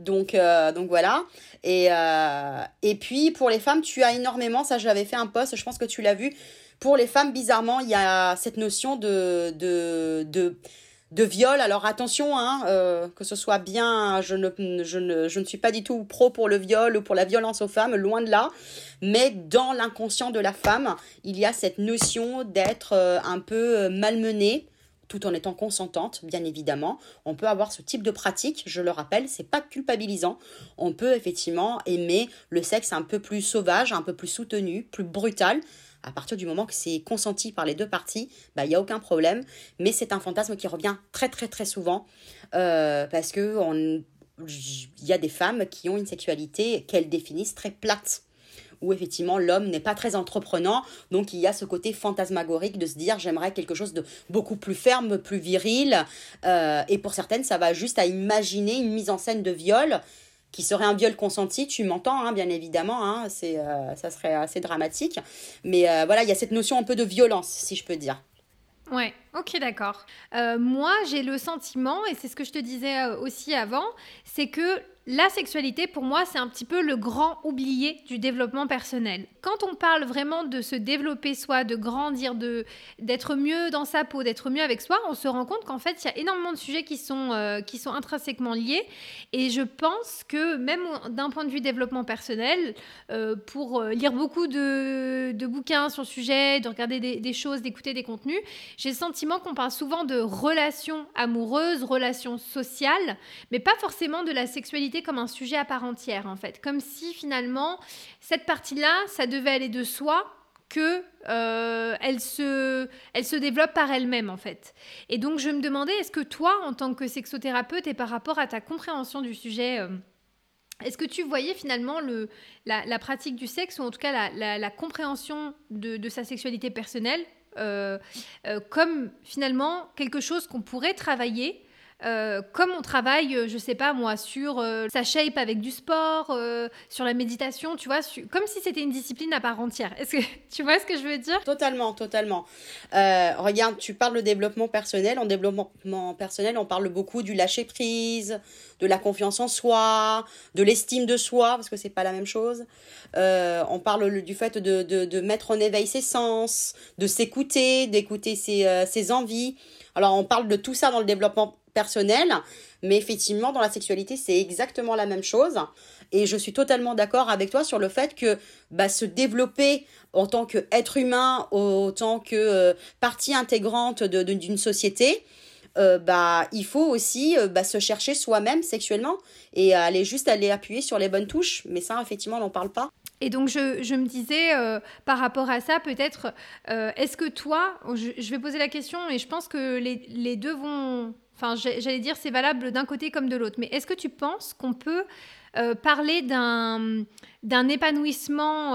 Speaker 2: Donc, donc voilà. Et, euh, et puis, pour les femmes, tu as énormément, ça j'avais fait un post, je pense que tu l'as vu. Pour les femmes, bizarrement, il y a cette notion de, de, de, de viol. Alors attention, hein, euh, que ce soit bien, je ne, je, ne, je ne suis pas du tout pro pour le viol ou pour la violence aux femmes, loin de là. Mais dans l'inconscient de la femme, il y a cette notion d'être euh, un peu malmenée tout en étant consentante, bien évidemment. On peut avoir ce type de pratique, je le rappelle, c'est pas culpabilisant. On peut effectivement aimer le sexe un peu plus sauvage, un peu plus soutenu, plus brutal. À partir du moment que c'est consenti par les deux parties, bah, il n'y a aucun problème. Mais c'est un fantasme qui revient très très très souvent euh, parce que il y a des femmes qui ont une sexualité qu'elles définissent très plate où effectivement l'homme n'est pas très entreprenant. Donc il y a ce côté fantasmagorique de se dire j'aimerais quelque chose de beaucoup plus ferme, plus viril. Euh, et pour certaines, ça va juste à imaginer une mise en scène de viol qui serait un viol consenti, tu m'entends, hein, bien évidemment, hein, c'est, euh, ça serait assez dramatique. Mais euh, voilà, il y a cette notion un peu de violence, si je peux dire.
Speaker 1: Ouais, ok, d'accord. moi, j'ai le sentiment, et c'est ce que je te disais aussi avant, c'est que la sexualité, pour moi, c'est un petit peu le grand oublié du développement personnel. Quand on parle vraiment de se développer soi, de grandir, de d'être mieux dans sa peau, d'être mieux avec soi, on se rend compte qu'en fait, il y a énormément de sujets qui sont, euh, qui sont intrinsèquement liés. Et je pense que même d'un point de vue développement personnel, euh, pour euh, lire beaucoup de, de, bouquins sur le sujet, de regarder des, des choses, d'écouter des contenus, j'ai le sentiment qu'on parle souvent de relations amoureuses, relations sociales, mais pas forcément de la sexualité comme un sujet à part entière, en fait. Comme si finalement, cette partie-là, ça devait aller de soi que euh, elle, se, elle se développe par elle-même en fait. Et donc je me demandais, est-ce que toi, en tant que sexothérapeute et par rapport à ta compréhension du sujet, euh, est-ce que tu voyais finalement le, la, pratique du sexe, ou en tout cas la, compréhension de, sa sexualité personnelle, euh, comme finalement quelque chose qu'on pourrait travailler euh, comme on travaille, euh, je sais pas moi, sur euh, sa shape avec du sport, sur la méditation, tu vois, comme si c'était une discipline à part entière. Est-ce que tu vois ce que je veux dire?
Speaker 2: Totalement, totalement. regarde, tu parles de développement personnel. En développement personnel, on parle beaucoup du lâcher prise, de la confiance en soi, de l'estime de soi, parce que c'est pas la même chose. on parle du fait de, mettre en éveil ses sens, de s'écouter, d'écouter ses, ses envies. Alors on parle de tout ça dans le développement personnel, mais effectivement, dans la sexualité, c'est exactement la même chose. Et je suis totalement d'accord avec toi sur le fait que bah, se développer en tant qu'être humain, autant que euh, partie intégrante d'une société, euh, bah, il faut aussi euh, bah, se chercher soi-même sexuellement et aller juste aller appuyer sur les bonnes touches. Mais ça, effectivement, on n'en parle pas.
Speaker 1: Et donc, je, me disais, par rapport à ça, peut-être, est-ce que toi, je, vais poser la question, et je pense que les, deux vont, enfin, j'allais dire, c'est valable d'un côté comme de l'autre, mais est-ce que tu penses qu'on peut euh, parler d'un, épanouissement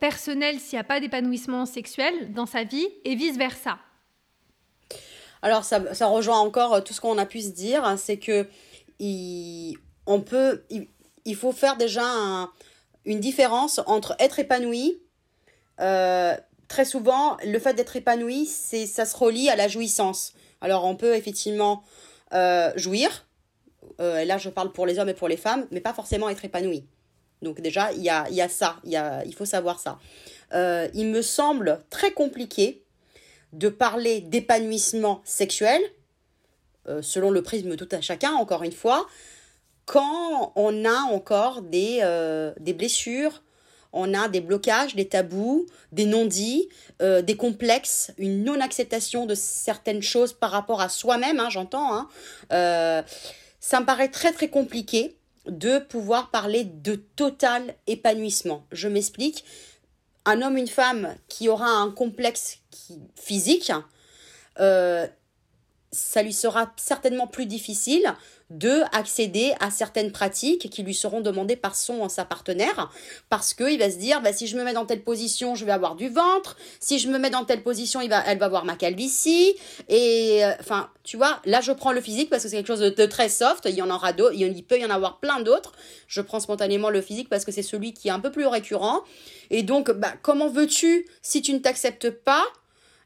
Speaker 1: personnel s'il n'y a pas d'épanouissement sexuel dans sa vie, et vice-versa?
Speaker 2: Alors, ça, rejoint encore tout ce qu'on a pu se dire, hein, c'est que on peut, il faut faire déjà un une différence entre être épanoui. Euh, très souvent, le fait d'être épanoui, ça se relie à la jouissance. Alors, on peut effectivement euh, jouir. Euh, là, je parle pour les hommes et pour les femmes, mais pas forcément être épanoui. Donc déjà, il y a, ça, il faut savoir ça. il me semble très compliqué de parler d'épanouissement sexuel, selon le prisme tout à chacun, encore une fois, quand on a encore euh, des blessures, on a des blocages, des tabous, des non-dits, euh, des complexes, une non-acceptation de certaines choses par rapport à soi-même, hein, j'entends. Hein. Euh, ça me paraît très très compliqué de pouvoir parler de total épanouissement. Je m'explique. Un homme, une femme qui aura un complexe physique, ça lui sera certainement plus difficile de accéder à certaines pratiques qui lui seront demandées par son sa partenaire. Parce qu'il va se dire bah, si je me mets dans telle position je vais avoir du ventre. Si je me mets dans telle position il va, elle va avoir ma calvitie. Et euh, enfin tu vois là je prends le physique parce que c'est quelque chose de, très soft. Il y en aura d'autres il peut y en avoir plein d'autres. Je prends spontanément le physique parce que c'est celui qui est un peu plus récurrent. Et donc bah, comment veux-tu si tu ne t'acceptes pas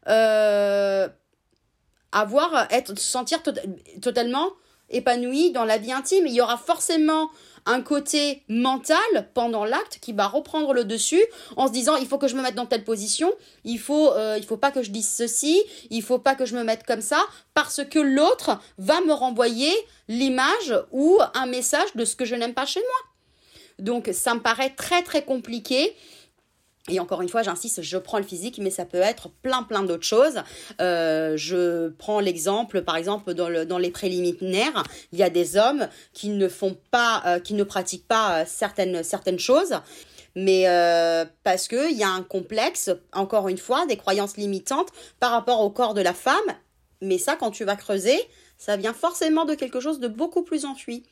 Speaker 2: euh, avoir être sentir totalement épanoui dans la vie intime. Il y aura forcément un côté mental pendant l'acte qui va reprendre le dessus en se disant il faut que je me mette dans telle position, il faut euh, faut pas que je dise ceci, il faut pas que je me mette comme ça parce que l'autre va me renvoyer l'image ou un message de ce que je n'aime pas chez moi. Donc ça me paraît très très compliqué et encore une fois, j'insiste, je prends le physique, mais ça peut être plein plein d'autres choses. Euh, je prends l'exemple, par exemple, dans, le, dans les préliminaires, il y a des hommes qui ne font pas, euh, qui ne pratiquent pas euh, certaines, certaines choses, mais parce qu'il y a un complexe, encore une fois, des croyances limitantes par rapport au corps de la femme. Mais ça, quand tu vas creuser, ça vient forcément de quelque chose de beaucoup plus enfui.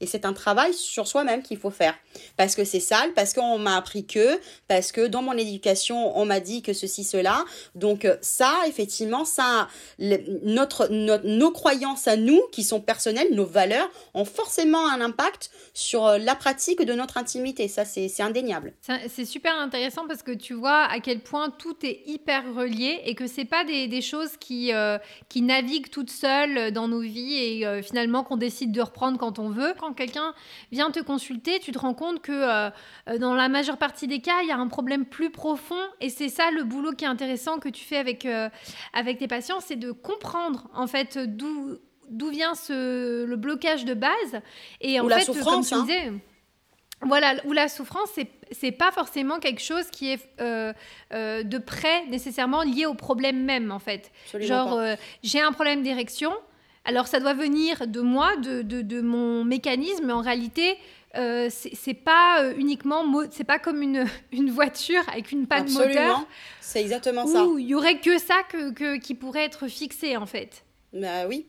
Speaker 2: Et c'est un travail sur soi-même qu'il faut faire. Parce que c'est sale, parce qu'on m'a appris que, parce que dans mon éducation, on m'a dit que ceci, cela. Donc euh, ça, effectivement, ça, notre, nos croyances à nous, qui sont personnelles, nos valeurs, ont forcément un impact sur euh, la pratique de notre intimité. Ça, c'est indéniable.
Speaker 1: C'est super intéressant parce que tu vois à quel point tout est hyper relié et que c'est pas des, choses qui, euh, qui naviguent toutes seules dans nos vies et finalement qu'on décide de reprendre quand on veut quelqu'un vient te consulter, tu te rends compte que euh, euh, dans la majeure partie des cas, il y a un problème plus profond. Et c'est ça le boulot qui est intéressant que tu fais avec, euh, avec tes patients, c'est de comprendre en fait d'où d'où vient ce, le blocage de base.
Speaker 2: Et en Ou fait, la souffrance, comme tu hein. disais,
Speaker 1: voilà, où la souffrance, c'est, c'est pas forcément quelque chose qui est de près nécessairement lié au problème même, en fait. Genre, j'ai un problème d'érection, alors ça doit venir de moi, de, de, mon mécanisme, mais en réalité, euh, c'est pas euh, uniquement, c'est pas comme une, une, voiture avec une panne moteur.
Speaker 2: C'est exactement ça.
Speaker 1: il y aurait que ça que, qui pourrait être fixé en fait.
Speaker 2: Bah oui.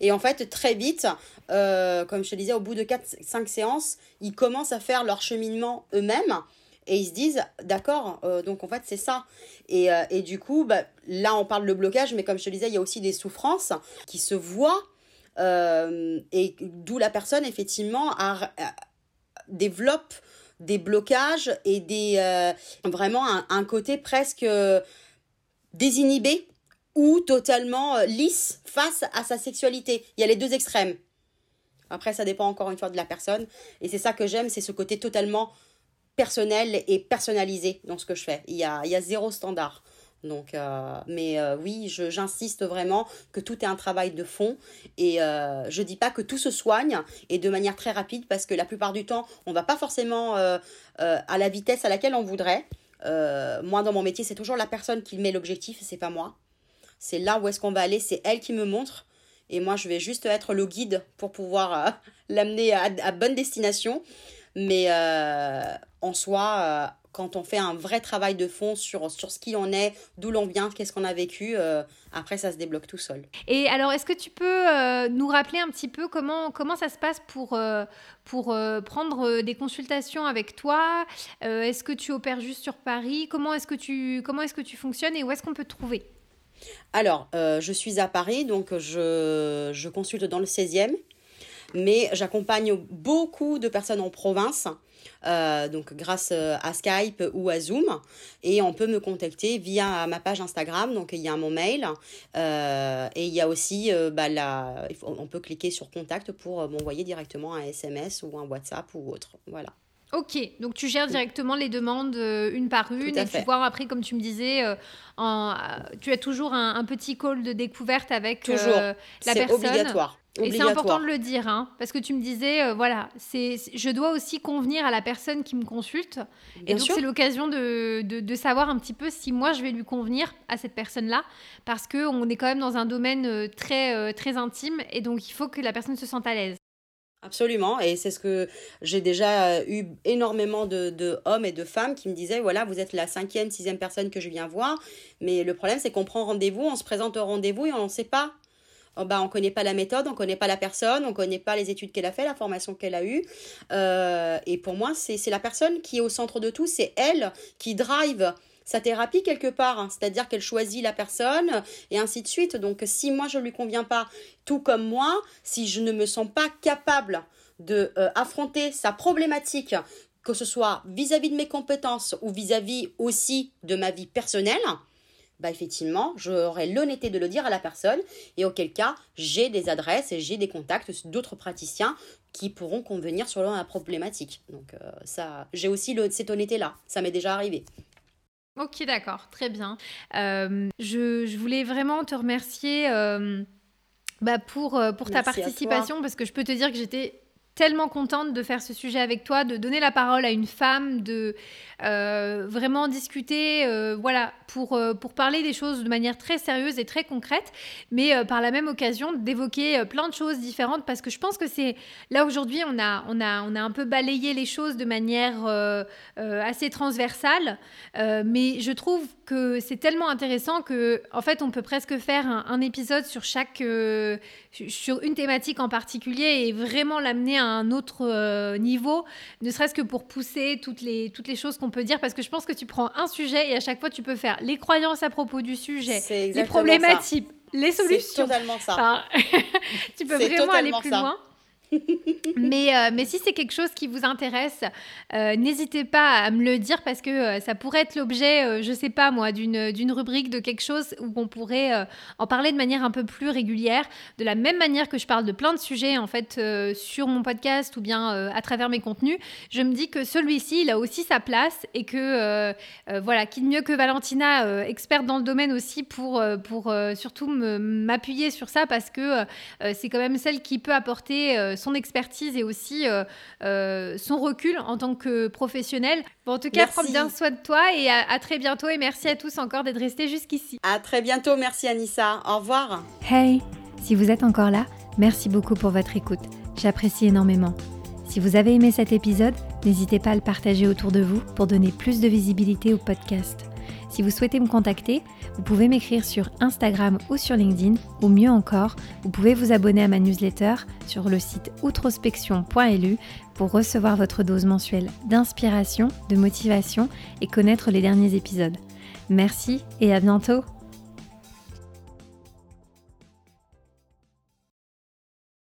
Speaker 2: Et en fait, très vite, euh, comme je te disais, au bout de 4-5 séances, ils commencent à faire leur cheminement eux-mêmes et ils se disent d'accord euh, donc en fait c'est ça. Et, euh, et, du coup bah, là on parle de blocage mais comme je te disais il y a aussi des souffrances qui se voient euh, et d'où la personne effectivement développe des blocages et des vraiment un, un, côté presque désinhibé ou totalement lisse face à sa sexualité. Il y a les deux extrêmes. Après ça dépend encore une fois de la personne. Et c'est ça que j'aime c'est ce côté totalement personnel et personnalisé dans ce que je fais. Il y a, zéro standard. Donc, euh, mais euh, oui, j'insiste vraiment que tout est un travail de fond et euh, je dis pas que tout se soigne et de manière très rapide parce que la plupart du temps, on va pas forcément à la vitesse à laquelle on voudrait. moi, dans mon métier, c'est toujours la personne qui met l'objectif, c'est pas moi. C'est là où est-ce qu'on va aller, c'est elle qui me montre et moi, je vais juste être le guide pour pouvoir l'amener à, à bonne destination. Mais euh, en soi, euh, quand on fait un vrai travail de fond sur, sur ce qui en est, d'où l'on vient, qu'est-ce qu'on a vécu, euh, après ça se débloque tout seul.
Speaker 1: Et alors, est-ce que tu peux euh, nous rappeler un petit peu comment, comment ça se passe pour, euh, pour prendre des consultations avec toi? Est-ce que tu opères juste sur Paris? Comment est-ce que, tu, comment est-ce que tu fonctionnes et où est-ce qu'on peut te trouver?
Speaker 2: Alors, je suis à Paris, donc je, je consulte dans le 16e mais j'accompagne beaucoup de personnes en province. Euh, donc grâce euh, à Skype ou à Zoom. Et on peut me contacter via ma page Instagram. Donc il y a mon mail. Euh, et il y a aussi bah, on peut cliquer sur contact pour m'envoyer directement un SMS ou un WhatsApp ou autre. Voilà
Speaker 1: Ok, donc tu gères directement les demandes une par une et tu vois après, comme tu me disais, en, tu as toujours un, petit call de découverte avec la personne.
Speaker 2: obligatoire.
Speaker 1: Et c'est important de le dire, hein, parce que tu me disais, euh, voilà, c'est, je dois aussi convenir à la personne qui me consulte. et donc, c'est l'occasion de, de, savoir un petit peu si moi, je vais lui convenir à cette personne-là, parce qu'on est quand même dans un domaine euh, très, euh, très intime, et donc il faut que la personne se sente à l'aise.
Speaker 2: Absolument, et c'est ce que j'ai déjà eu énormément de, hommes et de femmes qui me disaient, voilà, vous êtes la cinquième, sixième personne que je viens voir, mais le problème c'est qu'on prend rendez-vous, on se présente au rendez-vous et on ne sait pas. Oh, bah, on ne connaît pas la méthode, on ne connaît pas la personne, on ne connaît pas les études qu'elle a fait, la formation qu'elle a eue. Euh, et pour moi, c'est la personne qui est au centre de tout, c'est elle qui drive sa thérapie quelque part, hein. c'est-à-dire qu'elle choisit la personne et ainsi de suite. Donc si moi je ne lui conviens pas, tout comme moi, si je ne me sens pas capable de euh, affronter sa problématique, que ce soit vis-à-vis -vis de mes compétences ou vis à -vis aussi de ma vie personnelle, bah effectivement, j'aurai l'honnêteté de le dire à la personne et auquel cas, j'ai des adresses et j'ai des contacts d'autres praticiens qui pourront convenir sur la problématique. Donc euh, ça, j'ai aussi le, cette honnêteté-là, ça m'est déjà arrivé.
Speaker 1: Ok, d'accord, très bien. Euh, je, voulais vraiment te remercier euh, bah pour, pour ta participation parce que je peux te dire que j'étais tellement contente de faire ce sujet avec toi, de donner la parole à une femme, de euh, vraiment discuter, euh, voilà, pour, euh, pour parler des choses de manière très sérieuse et très concrète, mais par la même occasion d'évoquer plein de choses différentes parce que je pense que c'est là aujourd'hui on a, on, a, on a un peu balayé les choses de manière assez transversale, mais je trouve que c'est tellement intéressant que en fait on peut presque faire un, épisode sur chaque sur une thématique en particulier et vraiment l'amener à un autre niveau, ne serait-ce que pour pousser toutes les, toutes les choses qu'on peut dire parce que je pense que tu prends un sujet et à chaque fois tu peux faire les croyances à propos du sujet, les problématiques, les solutions.
Speaker 2: C'est totalement ça.
Speaker 1: tu peux vraiment aller plus loin. Mais, euh, mais si c'est quelque chose qui vous intéresse, euh, n'hésitez pas à me le dire parce que euh, ça pourrait être l'objet, je sais pas moi, d'une rubrique de quelque chose où on pourrait en parler de manière un peu plus régulière, de la même manière que je parle de plein de sujets en fait sur mon podcast ou bien à travers mes contenus. Je me dis que celui-ci, il a aussi sa place et que voilà, qui de mieux que Valentina, experte dans le domaine aussi pour, pour surtout m'appuyer sur ça parce que c'est quand même celle qui peut apporter son expertise et aussi euh, euh, son recul en tant que professionnel. en tout cas, prends bien soin de toi et à, très bientôt. Et merci à tous encore d'être restés jusqu'ici.
Speaker 2: À très bientôt. Merci Anissa. Au revoir.
Speaker 1: Hey, si vous êtes encore là, merci beaucoup pour votre écoute. J'apprécie énormément. Si vous avez aimé cet épisode, n'hésitez pas à le partager autour de vous pour donner plus de visibilité au podcast. Si vous souhaitez me contacter, vous pouvez m'écrire sur Instagram ou sur LinkedIn, ou mieux encore, vous pouvez vous abonner à ma newsletter sur le site outrospection.lu pour recevoir votre dose mensuelle d'inspiration, de motivation et connaître les derniers épisodes. Merci et à bientôt